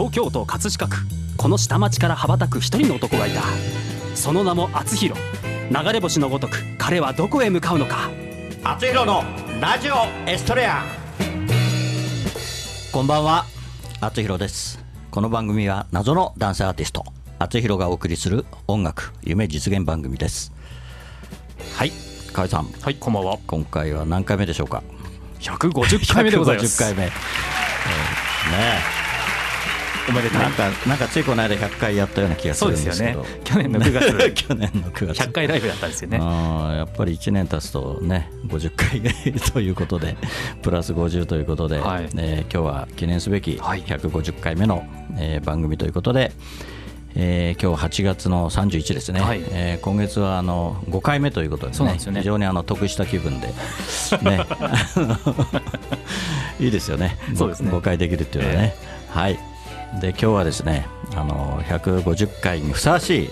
東京都葛飾区。この下町から羽ばたく一人の男がいた。その名も厚弘。流れ星のごとく彼はどこへ向かうのか。厚弘のラジオエストレア。こんばんは。厚弘です。この番組は謎の男性アーティスト。厚弘がお送りする音楽夢実現番組です。はい。河合さん。はいこんばんは。今回は何回目でしょうか？150回目でございます。150回目、えーねおめでたいなんかなんかついこの間100回やったような気がするんですけですよね。ど去年の9月。去年の9月。100回ライブだったんですよね。やっぱり1年経つとね50回ということでプラス50ということで、はい。えー今日は記念すべきはい。150回目の、えー番組ということで、えー今日8月の31ですね、はい。えー今月はあの5回目ということで,、そうなんでね。非常にあの得した気分で、ね、いいですよね。そうですね。5, 回できるっていうのはね、はいで今日はですねあの150回にふさわしい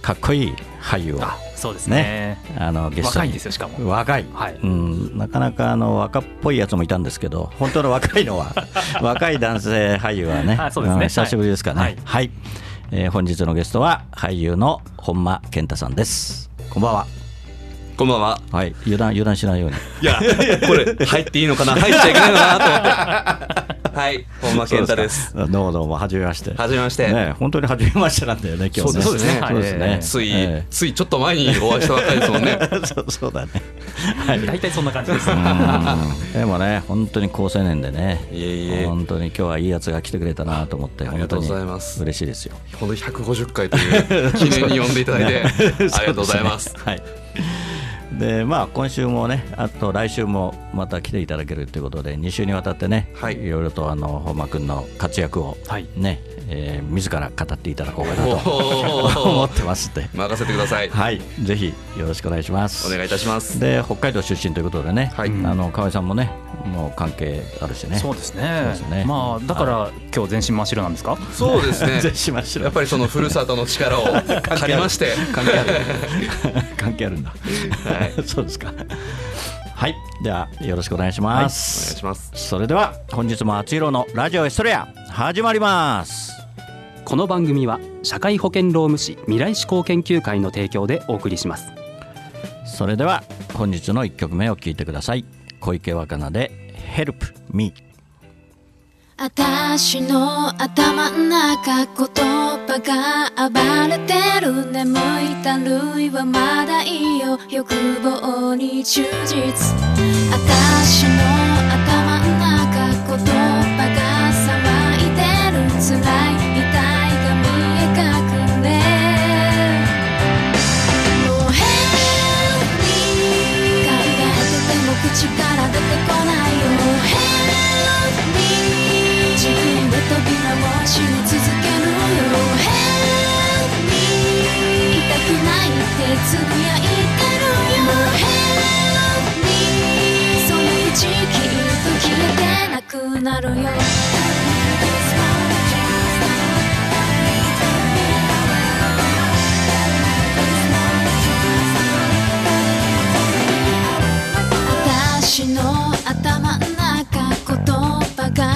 かっこいい俳優をあそうですね。ねあのゲストに。若いんですよしかも。若い、はい。うん、なかなかあの若っぽいやつもいたんですけど本当の若いのは 若い男性俳優はねあそうですね。ん久しぶりですかね。はい。はい、えー本日のゲストは俳優の本間健太さんです。こんばんは。こんばんは。はい。油断油断しないように。いや、これ、入っていいのかな？入っちゃいけないのかな？と思って。はい、本間健太です。どうもどうもはじめまして。はじめまして。ね本当にはじめましてなんだよね今日ねそうですね。そうですね、はいつい、えついちょっと前にお会いしたばっかりですもんね。え そうそうだね。はい。大体そんな感じです。うん。でもね、本当に高青年でね、いえいえ。本当に今日はいいやつが来てくれたなと思って、ありがとうござい本ます。当に嬉しいですよ。ほんと150回という記念に呼んでいただいて、ありがとうございます。はい。でまあ、今週もね、あと来週もまた来ていただけるということで、2週にわたってね、はい。いろいろとあの本間君の活躍を、はい。ねえー自ら語っていただこうかなと 思ってますんで、任せてください。はい、ぜひよろしくお願いします。お願いいたします。で北海道出身ということでね、はいあの河合さんもね、もう関係あるしね。そうですそうねですねまあだから今日全身真っ白なんですか？そうですね。ぜひしましょうやっぱりそのふるさとの力を借りまして、関係ある。関係あるんだ。はい そうですか。はい、ではよろしくお願いしお願います。します。それでは本日もあつひろのラジオエストレア始まります。この番組は社会保険労務士未来志向研究会の提供でお送りしますそれでは本日の一曲目を聞いてください。小池若菜で Help Me。私の頭ん中言葉が暴れてる眠いたるいはまだいいよ欲望に忠実私の頭ん中言葉が騒いでる辛い痛いが見え隠れもう Help me 考えてても口かを閉め続けるよ Help me 痛くないってつぶやいてるよ Help me そのうちきっと消えてなくなるよ私の頭ん中言葉が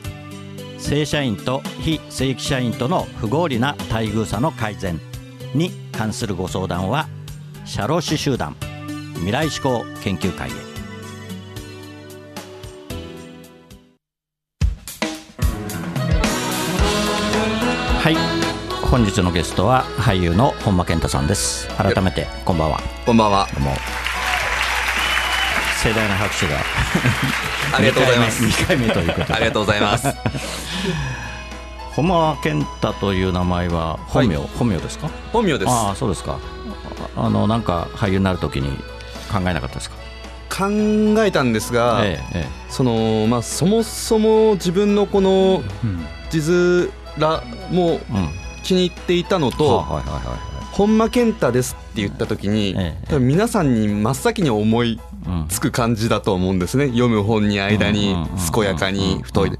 正社員と非正規社員との不合理な待遇差の改善に関するご相談は社労士集団未来志向研究会へ。はい。本日のゲストは俳優の本間健太さんです。改めてこんばんは。こんばんは。盛大な拍手が。ありがとうございます。2回目2回目ということで。ありがとうございます。本間健太という名前は本名、本名ですか？本名です。ああそうですか。あのなんか俳優になるときに考えなかったですか？考えたんですが、えええそのまあそもそも自分のこのうん。字面も気に入っていたのと、はいはいはいはい。本間健太ですって言った時に、ええ多分皆さんに真っ先に思いうんつく感じだと思うんですね。読む本に間に健やかに太い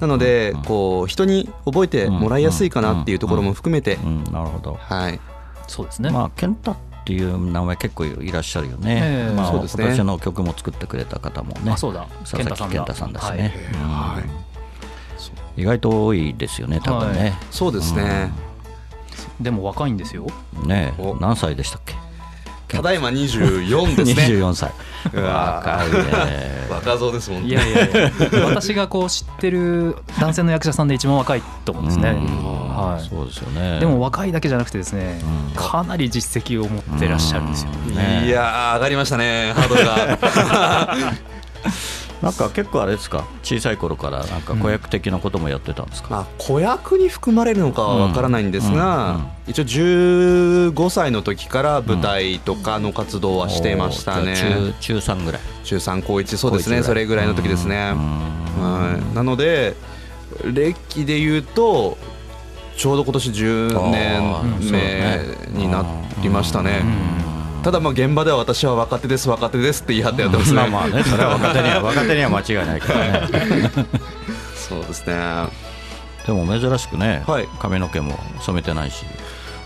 なのでこう人に覚えてもらいやすいかなっていうところも含めて。うんなるほど。はい。そうですね、まあ健太っていう名前結構いらっしゃるよね。ええ。まあそうですね。私の曲も作ってくれた方もね。あそうだ。佐々木健太さんですねうんはい。意外と多いですよね多分ね。そうですね。でも若いんですよ。ねお。何歳でしたっけ？ただいま24ですね。24歳。若いね。若造ですもんいやいやいや。私がこう知ってる男性の役者さんで一番若いと思うんですね、うん。はい。そうですよね。でも若いだけじゃなくてですね、うん。かなり実績を持ってらっしゃるんですよ、うんねいやー上がりましたねハードルが なんか結構あれですか？小さい頃からなんか子役的なこともやってたんですか、まあ子役に含まれるのかはわからないんですうんうんが一応15歳の時から舞台とかの活動はしてましたね。中中3ぐらい。中3高1そうですね。それぐらいの時ですね。うん。はい。なので歴で言うとちょうど今年10あー年目になりましたねただまあ現場では私は若手です若手ですって言い張ってやってますね。まあまあね。それは若手には 若手には間違いないからね。そうですね。でも珍しくね、はい。髪の毛も染めてないし。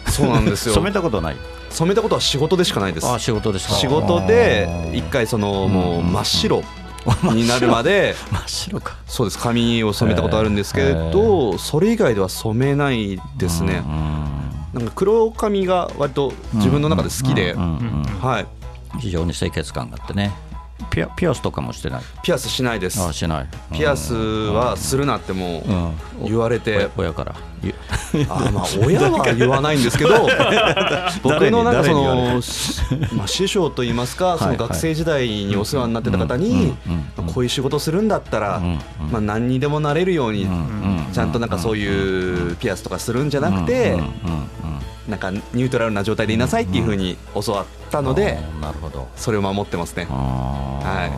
そうなんですよ。染めたことない。染めたことは仕事でしかないです。あ仕事ですか。仕事で一回そのもう真っ白になるまで真っ白。か。そうです。髪を染めたことあるんですけれどそれ以外では染めないですねなんか黒髪が割と自分の中で好きでうんうんうんはい。非常に清潔感があってね。ピアピアスとかもしてない？ピアスしないです。あしない。ピアスはするなってもうん。う言われて。親親から。ゆあーまあ親は言わないんですけど 僕のなんかそのし まあ師匠といいますかそはい。の学生時代にお世話になってた方にうんうんうん。こういう仕事するんだったらうんうん。まあ何にでもなれるようにうんうん。ちゃんとなんかそういうピアスとかするんじゃなくてうんうんうんなんかニュートラルな状態でいなさいっていうふうに教わったのであーなるほど。それを守ってますね。は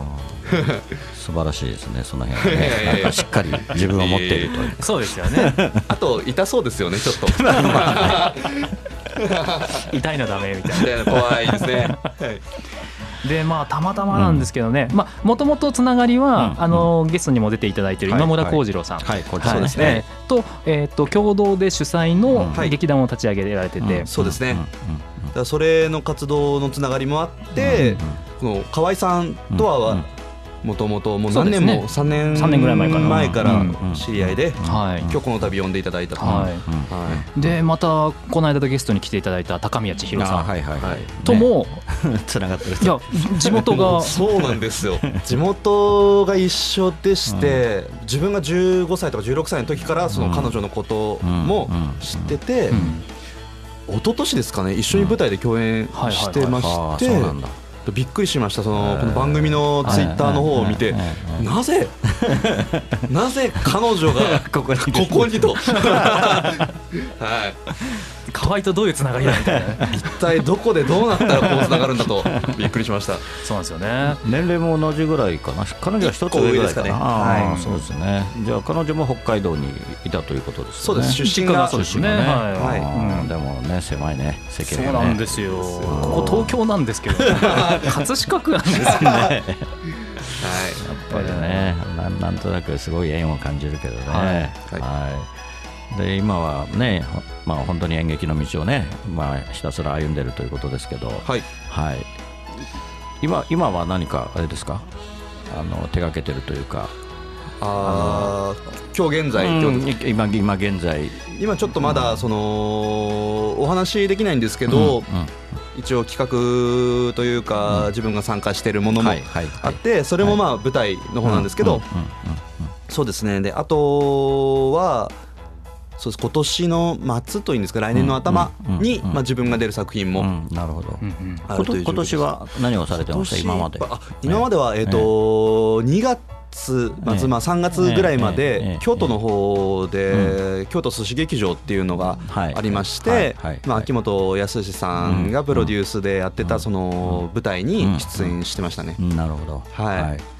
素晴らしいですねその辺はね。しっかり自分を持っているという。そうですよね。あと痛そうですよねちょっと。痛いのダメみたいみたいな怖いですね。はいなでまあたまたまなんですけどね。まあもともとつながりは、うん。あのゲストにも出ていただいているはい。今村幸次郎さん、はい。こちはいらですね。えーと,、えー、と共同で主催のはい。劇団を立ち上げられてて、うん。そうですね。ん。ん。だそれの活動のつながりもあってこの河合さんとはうんもともともう何年も3年三年ぐらい前かな。前からうん知り合いではい。今日この度呼んでいただいたと。ははい。でまたこの間とゲストに来ていただいた高宮千尋さん、あはいはいはい。とも、つながってる。いや地元が。そうなんですよ。地元が一緒でして自分が15歳とか16歳の時からその彼女のことも知っててうん。一昨年ですかね。一緒に舞台で共演してまあしてーそうなんだびっくりしました。そのこの番組のツイッターの方を見てなぜ なぜ彼女がここにここにと はい。河合とどういうつながりだみたいな。ね一体どこでどうなったらこうつながるんだとびっくりしました。そうなんですよね。年齢も同じぐらいかな。彼女は一つ上ぐらいかなね。ああはい。そうですね。じゃあ彼女も北海道にいたということですよね。そうです。出身がそうですね。出身がね。はい。はいうんでもね狭いね。世そう間がねなんですよ。ここ東京なんですけど 葛飾区なんですよね。はい。やっぱりねなん なんとなくすごい縁を感じるけどね。はい。はい。はいで今はね、ほまあ、本当に演劇の道をね、まあ、ひたすら歩んでるということですけど、はい。はい、今今は何かあれですか？あの手がけてるというか、あー今日現在、うん今今現在。今ちょっとまだそのお話できないんですけど、うんうん。一応企画というか、自分が参加しているものもはいはいはい。あって、それもまあ舞台の方なんですけど、うんうんうん。そうですね。であとはそうです。今年の末というんですか来年の頭に、まあ、自分が出る作品もなるほど、今年は何をされてました？今まで。あ今までは、えっと2月末、まあ、3月ぐらいまで京都の方で京都寿司劇場っていうのがはいありましはい。て秋元康さんがプロデュースでやってたその舞台に出演してましたね。うんなるほど。はい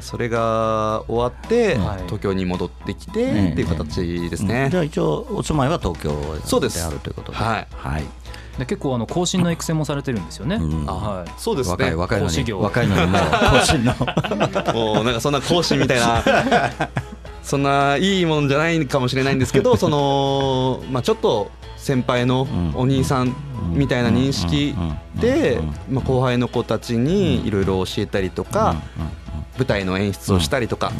それが終わってはい。東京に戻ってきええてっていう形ですうん。ねじゃあ一応お住まいは東京そうであるということで。はい。はい。で結構あの更新の育成もされてるんですよね、うん。はい。そうですね。若い若いのに。若いのにもう 更新の。もうなんかそんな講師みたいな そんないいもんじゃないかもしれないんですけど そのまあちょっと先輩のお兄さんみたいな認識でまあ後輩の子たちにいろいろ教えたりとか舞台の演出をしたりとか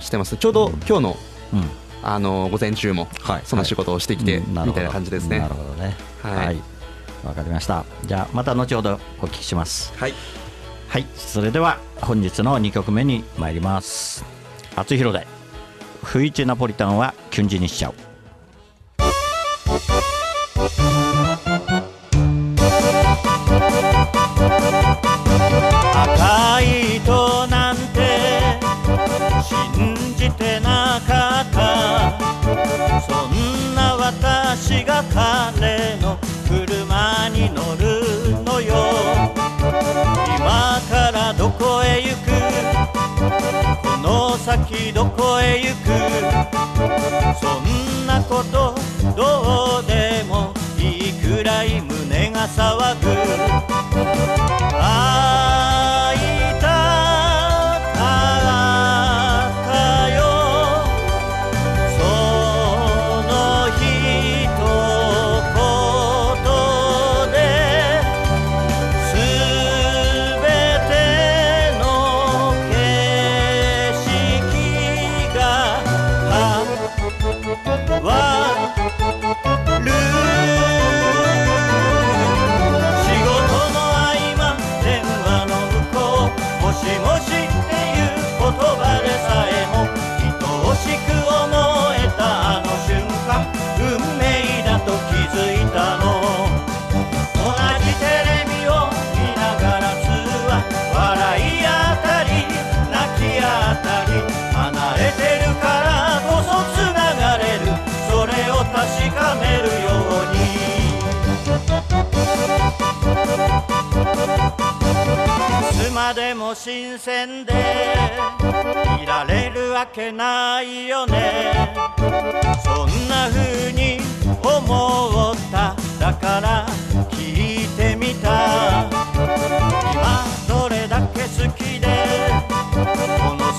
してます。ちょうど今日のうん。あの午前中もはい。その仕事をしてきてみたいな感じですね。なるほどね。はい。はい。わかりました。じゃあまた後ほどお聞きします。はい。はい。それでは本日の2曲目に参ります。厚弘で不一ナポリタンはキュンジにしちゃうが彼の車に乗るのよ。今からどこへ行く？この先どこへ行く？そんなことどうでもいいくらい胸が騒ぐ。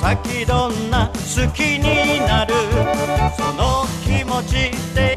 先どんな好きになる？その気持ちで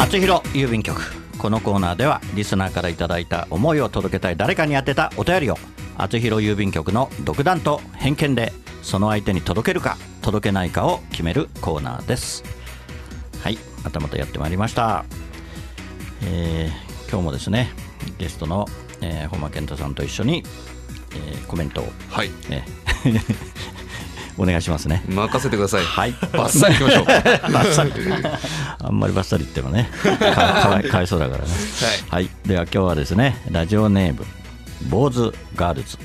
厚弘郵便局このコーナーではリスナーからいただいた思いを届けたい誰かに宛てたお便りを。厚弘郵便局の独断と偏見でその相手に届けるか届けないかを決めるコーナーです。はいまたまたやってまいりました、えー今日もですねゲストの、えー本間健太さんと一緒に、えーコメントを、はい。ねお願いしますね。任せてください。はい。バッサリいきましょう。バッサリ。あんまりバッサリ言ってもね。か かわいかわいそうだからね。はい、では今日はですねラジオネーム坊主ガールズ。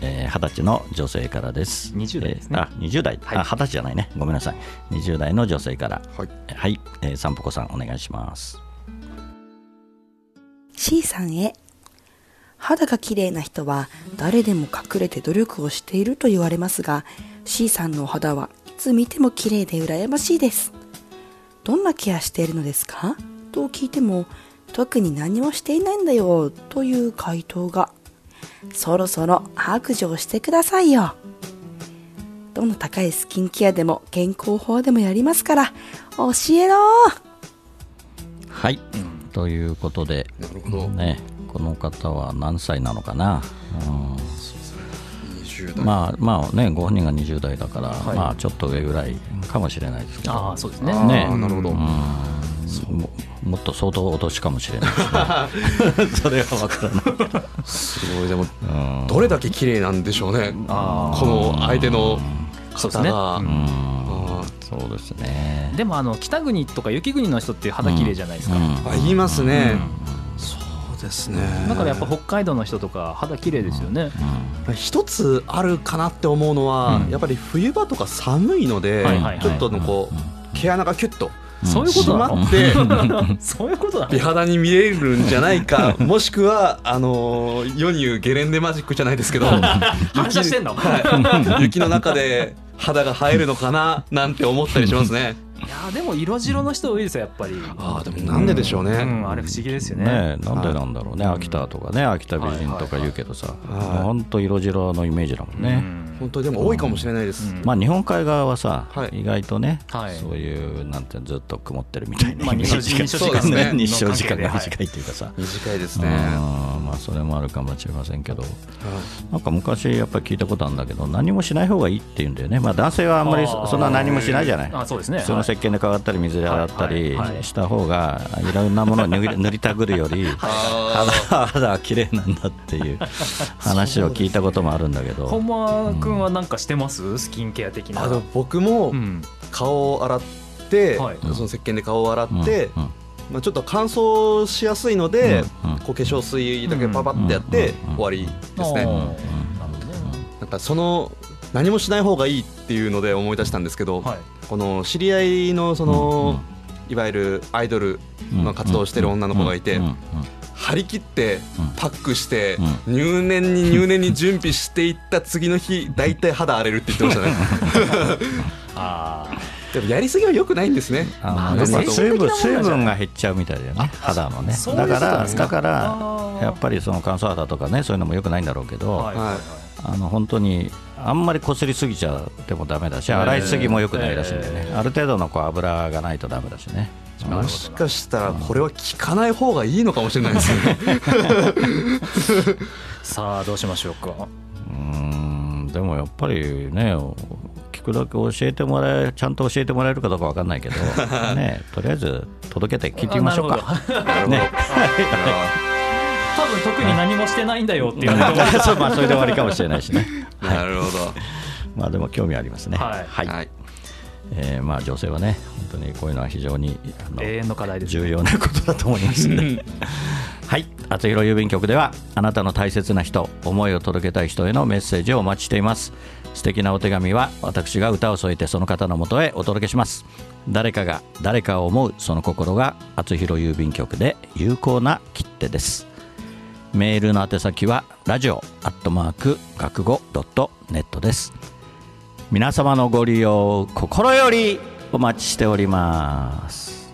えー二十、歳の女性からです。20代ですね。えーあ20代、あ二十歳じゃないね。ごめんなさい。20代の女性から。はい。はい、えー、さんぽこさんお願いします。C さんへ肌が綺麗な人は誰でも隠れて努力をしていると言われますが C さんのお肌はいつ見ても綺麗で羨ましいです。どんなケアしているのですか？と聞いても特に何もしていないんだよという回答がそろそろ白状してくださいよ。どんな高いスキンケアでも健康法でもやりますから教えろ。はい、ということでなるほど。ねこの方は何歳なのかな、20代うん、まあまあねご本人が20代だから、まあちょっと上ぐらいかもしれないですけど。ああそうですね。ね。あーなるほど。うん。ももっと相当お年かもしれないですね。それは分からない。すごい。でもうん。どれだけ綺麗なんでしょうね。あこの相手のそうですね。方が。そうですね。でもあの北国とか雪国の人って肌綺麗じゃないですか、うん。あ言いますね。うそうですね。だからやっぱ北海道の人とか肌綺麗ですよね、一つあるかなって思うのは、うん。やっぱり冬場とか寒いので、ちょっとのこう、毛穴がキュッとそういうことなの？締まって そういうことなの？美肌に見えるんじゃないかもしくはあのー世に言うゲレンデマジックじゃないですけど 反射してんの？はい。雪の中で肌が映えるのかななんて思ったりしますねいやでも色白の人多いですよやっぱり。ああでもなんででしょうね、うん、あれ不思議ですよね。ねえなんでなんだろうね、秋田とかね秋田美人とか言うけどさ、はい。ほんと色白のイメージだもんね、本当にでも多いかもしれないです、うん。まあ日本海側はさ、はい。意外とね、はい。そういうなんてずっと曇ってるみたいなまあ日照時間そうですね。日照時間が短いっていうかさ、短いですうんね、まあそれもあるかもしれませんけど。なんか昔やっぱり聞いたことあるんだけど何もしない方がいいって言うんだよね。まあ男性はあんまりそんな何もしないじゃない。あそうですね。普通の石鹸で変わったり水で洗ったりした方がいろんなものを塗り 塗りたぐるより 肌肌は綺麗なんだっていう話を聞いたこともあるんだけど。本間君はなんかしてます？スキンケア的な。あの僕もうん。顔を洗って、はい。その石鹸で顔を洗って、うんうんまあ、ちょっと乾燥しやすいので、うんうん。こう化粧水だけパパってやってうん終わりですね、なんかその何もしない方がいいっていうので思い出したんですけど、はい。この知り合いのその、いわゆるアイドルの活動をしてる女の子がいて、うんうん張り切ってうん。パックして、う入念に入念に準備していった次の日大体肌荒れるって言ってましたね。あでもやりすぎは良くないんですね。あ水分水分が減っちゃうみたいだよね肌のね。だか。らだからやっぱりその乾燥肌とかねそういうのも良くないんだろうけど、はい。はい。はいあの本当にあんまりこすりすぎちゃってもダメだし洗いすぎも良くないらしいんだよね、えー。ある程度のこう油がないとダメだしねもしかしたらこれは効かない方がいいのかもしれないですね。さあどうしましょうか。うん、でもやっぱりね、聞くだけ教えてもらえ、ちゃんと教えてもらえるかどうかわかんないけど、ね、とりあえず届けて聞いてみましょうか。ね、多分特に何もしてないんだよって言われてそうまあそれで終わりかもしれないしね。なるほど。まあでも興味ありますね。はい。はいえーまあ女性はね、本当にこういうのは非常にあの永遠の課題です重要なことだと思いますね。はい、厚弘郵便局ではあなたの大切な人、思いを届けたい人へのメッセージをお待ちしています。素敵なお手紙は私が歌を添えてその方のもとへお届けします。誰かが誰かを思うその心が厚弘郵便局で有効な切手です。メールの宛先はラジオアットマーク学語ドットネットです。皆様のご利用心よりお待ちしております。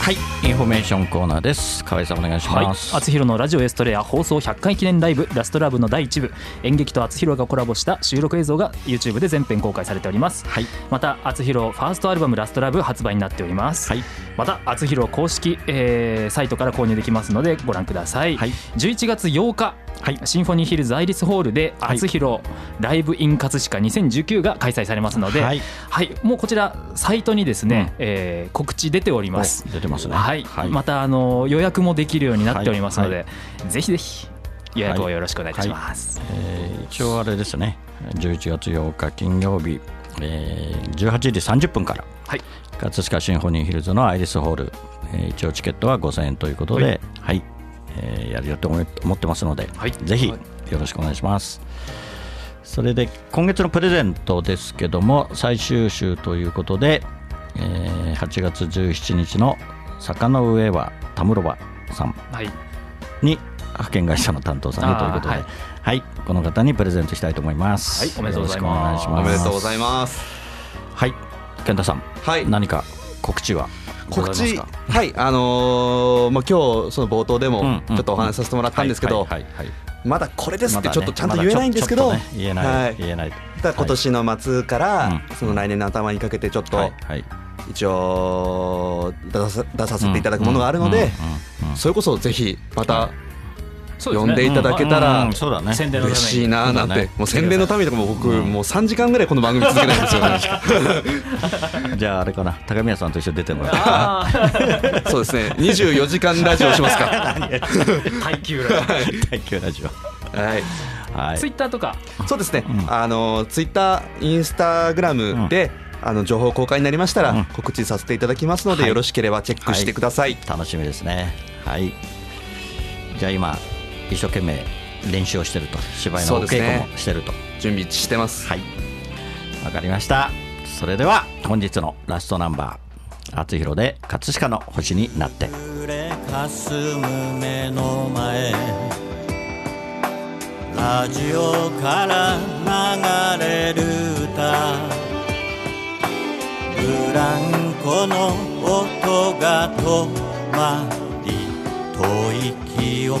はい、インフォメーションコーナーです。河合さんお願いしはい、ます。厚弘のラジオエストレア放送100回記念ライブラストラブの第1部演劇と厚弘がコラボした収録映像が YouTube で全編公開されておりますはい、また厚弘ファーストアルバムラストラブ発売になっております、はい、また厚弘公式、えーサイトから購入できますのでご覧ください、はい。11月8日、はい。シンフォニーヒルズアイリスホールではい。厚弘ライブイン葛飾2019が開催されますので、ははい。いもうこちらサイトにですね、えー告知出ております。お出てますね。はい、またあの予約もできるようになっておりますので、ぜひぜひ予約をよろしくお願いいたします。えー一応あれですね、11月8日金曜日、えー18時30分から、はい。葛飾シンフォニーヒルズのアイリスホール、えー一応チケットは5000円ということで、はい。えーやるよと思ってますので、はい。ぜひよはい。ろしくお願いします。それで今月のプレゼントですけども最終週ということで、えー8月17日の坂の上は田室場さん。はい、に派遣会社の担当さんにということで、あーははい。いこの方にプレゼントしたいと思います。はい。おめでとうございます。おめでとうございます。はい、健太さん、はい。何か告知は？ご告知はいあのーまあ今日その冒頭でもちょっとお話しさせてもらったんですけどまだこれですってちょっとちゃんと言えないんですけど言えない、はい。言えない。ただ今年の末からうん。その来年の頭にかけてちょっとはいはい。一応出さ出させていただくものがあるのでそれこそぜひまた呼んでいただけたうん。ら嬉しいなーなんて。もう宣伝のためにとかも僕うんもう3時間ぐらいこの番組続けないんですよね。じゃああれかな、高宮さんと一緒に出てもらう。あー。そうですね。24時間ラジオしますか。耐久ラジ耐久ラジオ。はい。はい。オツイ。ッターとか。そうですね、うん。あのツイッター、インスタグラムで、あの情報公開になりましたら、うん。告知させていただきますので、はい。よろしければチェックしてください。楽しみですね。はい。じゃあ今一生懸命練習をしてると、芝居のお稽古もしてると。準備してます。はい。わかりました。それでは本日のラストナンバー、厚弘で葛飾の星になって。揺れかすむ目の前ラジオから流れる歌ブランコの音が止まり遠い記憶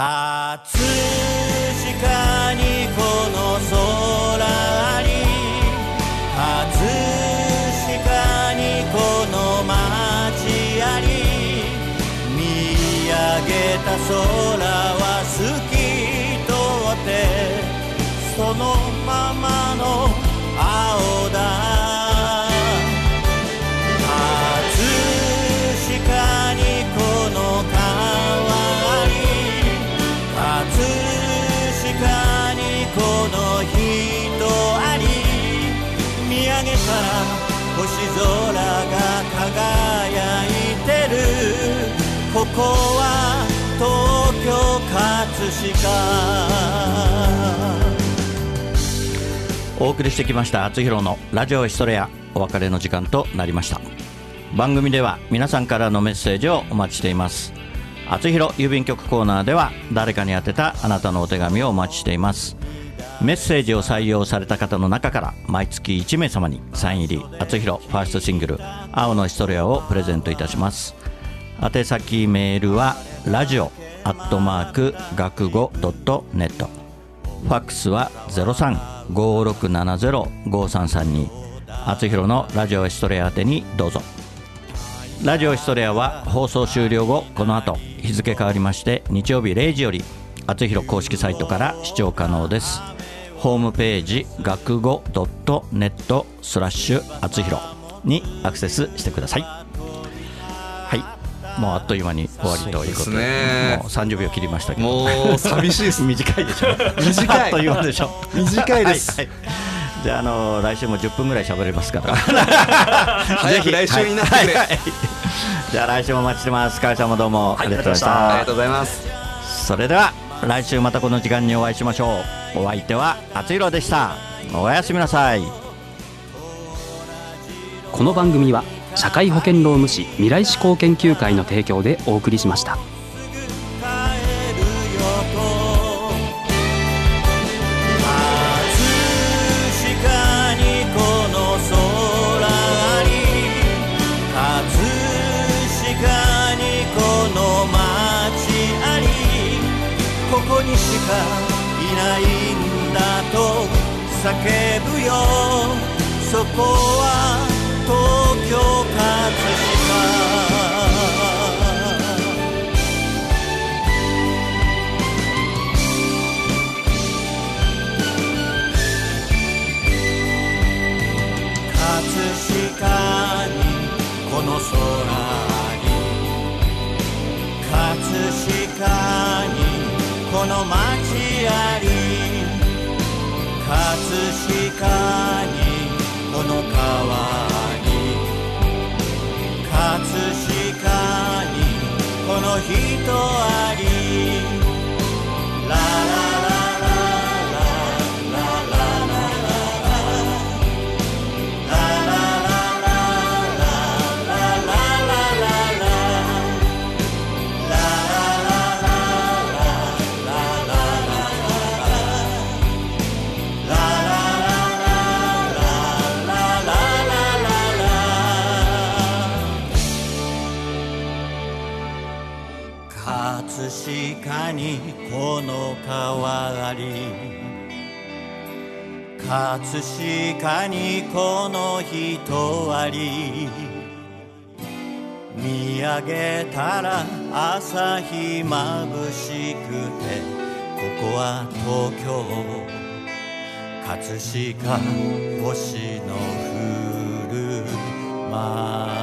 葛飾にこの空あり葛飾にこの街あり見上げた空は飾にこの人あり見上げたら星空が輝いてる。ここは東京葛飾。お送りしてきました厚弘のラジオヒストレア。お別れの時間となりました。番組では皆さんからのメッセージをお待ちしています。厚弘郵便局コーナーでは誰かに宛てたあなたのお手紙をお待ちしています。メッセージを採用された方の中から毎月1名様にサイン入り厚弘ファーストシングル「青のヒストレア」をプレゼントいたします。宛先メールはラジオアットマーク学語ドットネット。ファックスは0356705332厚弘のラジオヒストレア宛てにどうぞ。ラジオヒストレアは放送終了後この後日付変わりまして日曜日0時より厚弘公式サイトから視聴可能です。ホームページ学語 .net スラッシュ厚弘にアクセスしてください。はい。もうあっという間に終わりということでね。もう30秒切りましたけど。もう寂しいです。短いでしょ。短い。という間でしょ。短いです。はいはい。じゃああの来週も10分ぐらい喋れますから。早く来週になってくれ、はいはいはいじゃあ来週もお待ちしてます。川合さんもどうもありがとうございました、ありがとうございます。それでは来週またこの時間にお会いしましょう。お相手は厚弘でした。おやすみなさい。この番組は社会保険労務士未来志向研究会の提供でお送りしましたにしかいないんだと叫ぶよ。そこは東京葛飾。葛飾にこの空に。葛飾に。この街あり葛飾にこの川に葛飾にこの人あり。葛飾にこの人あり。見上げたら朝日まぶしくてここは東京。葛飾星の降る街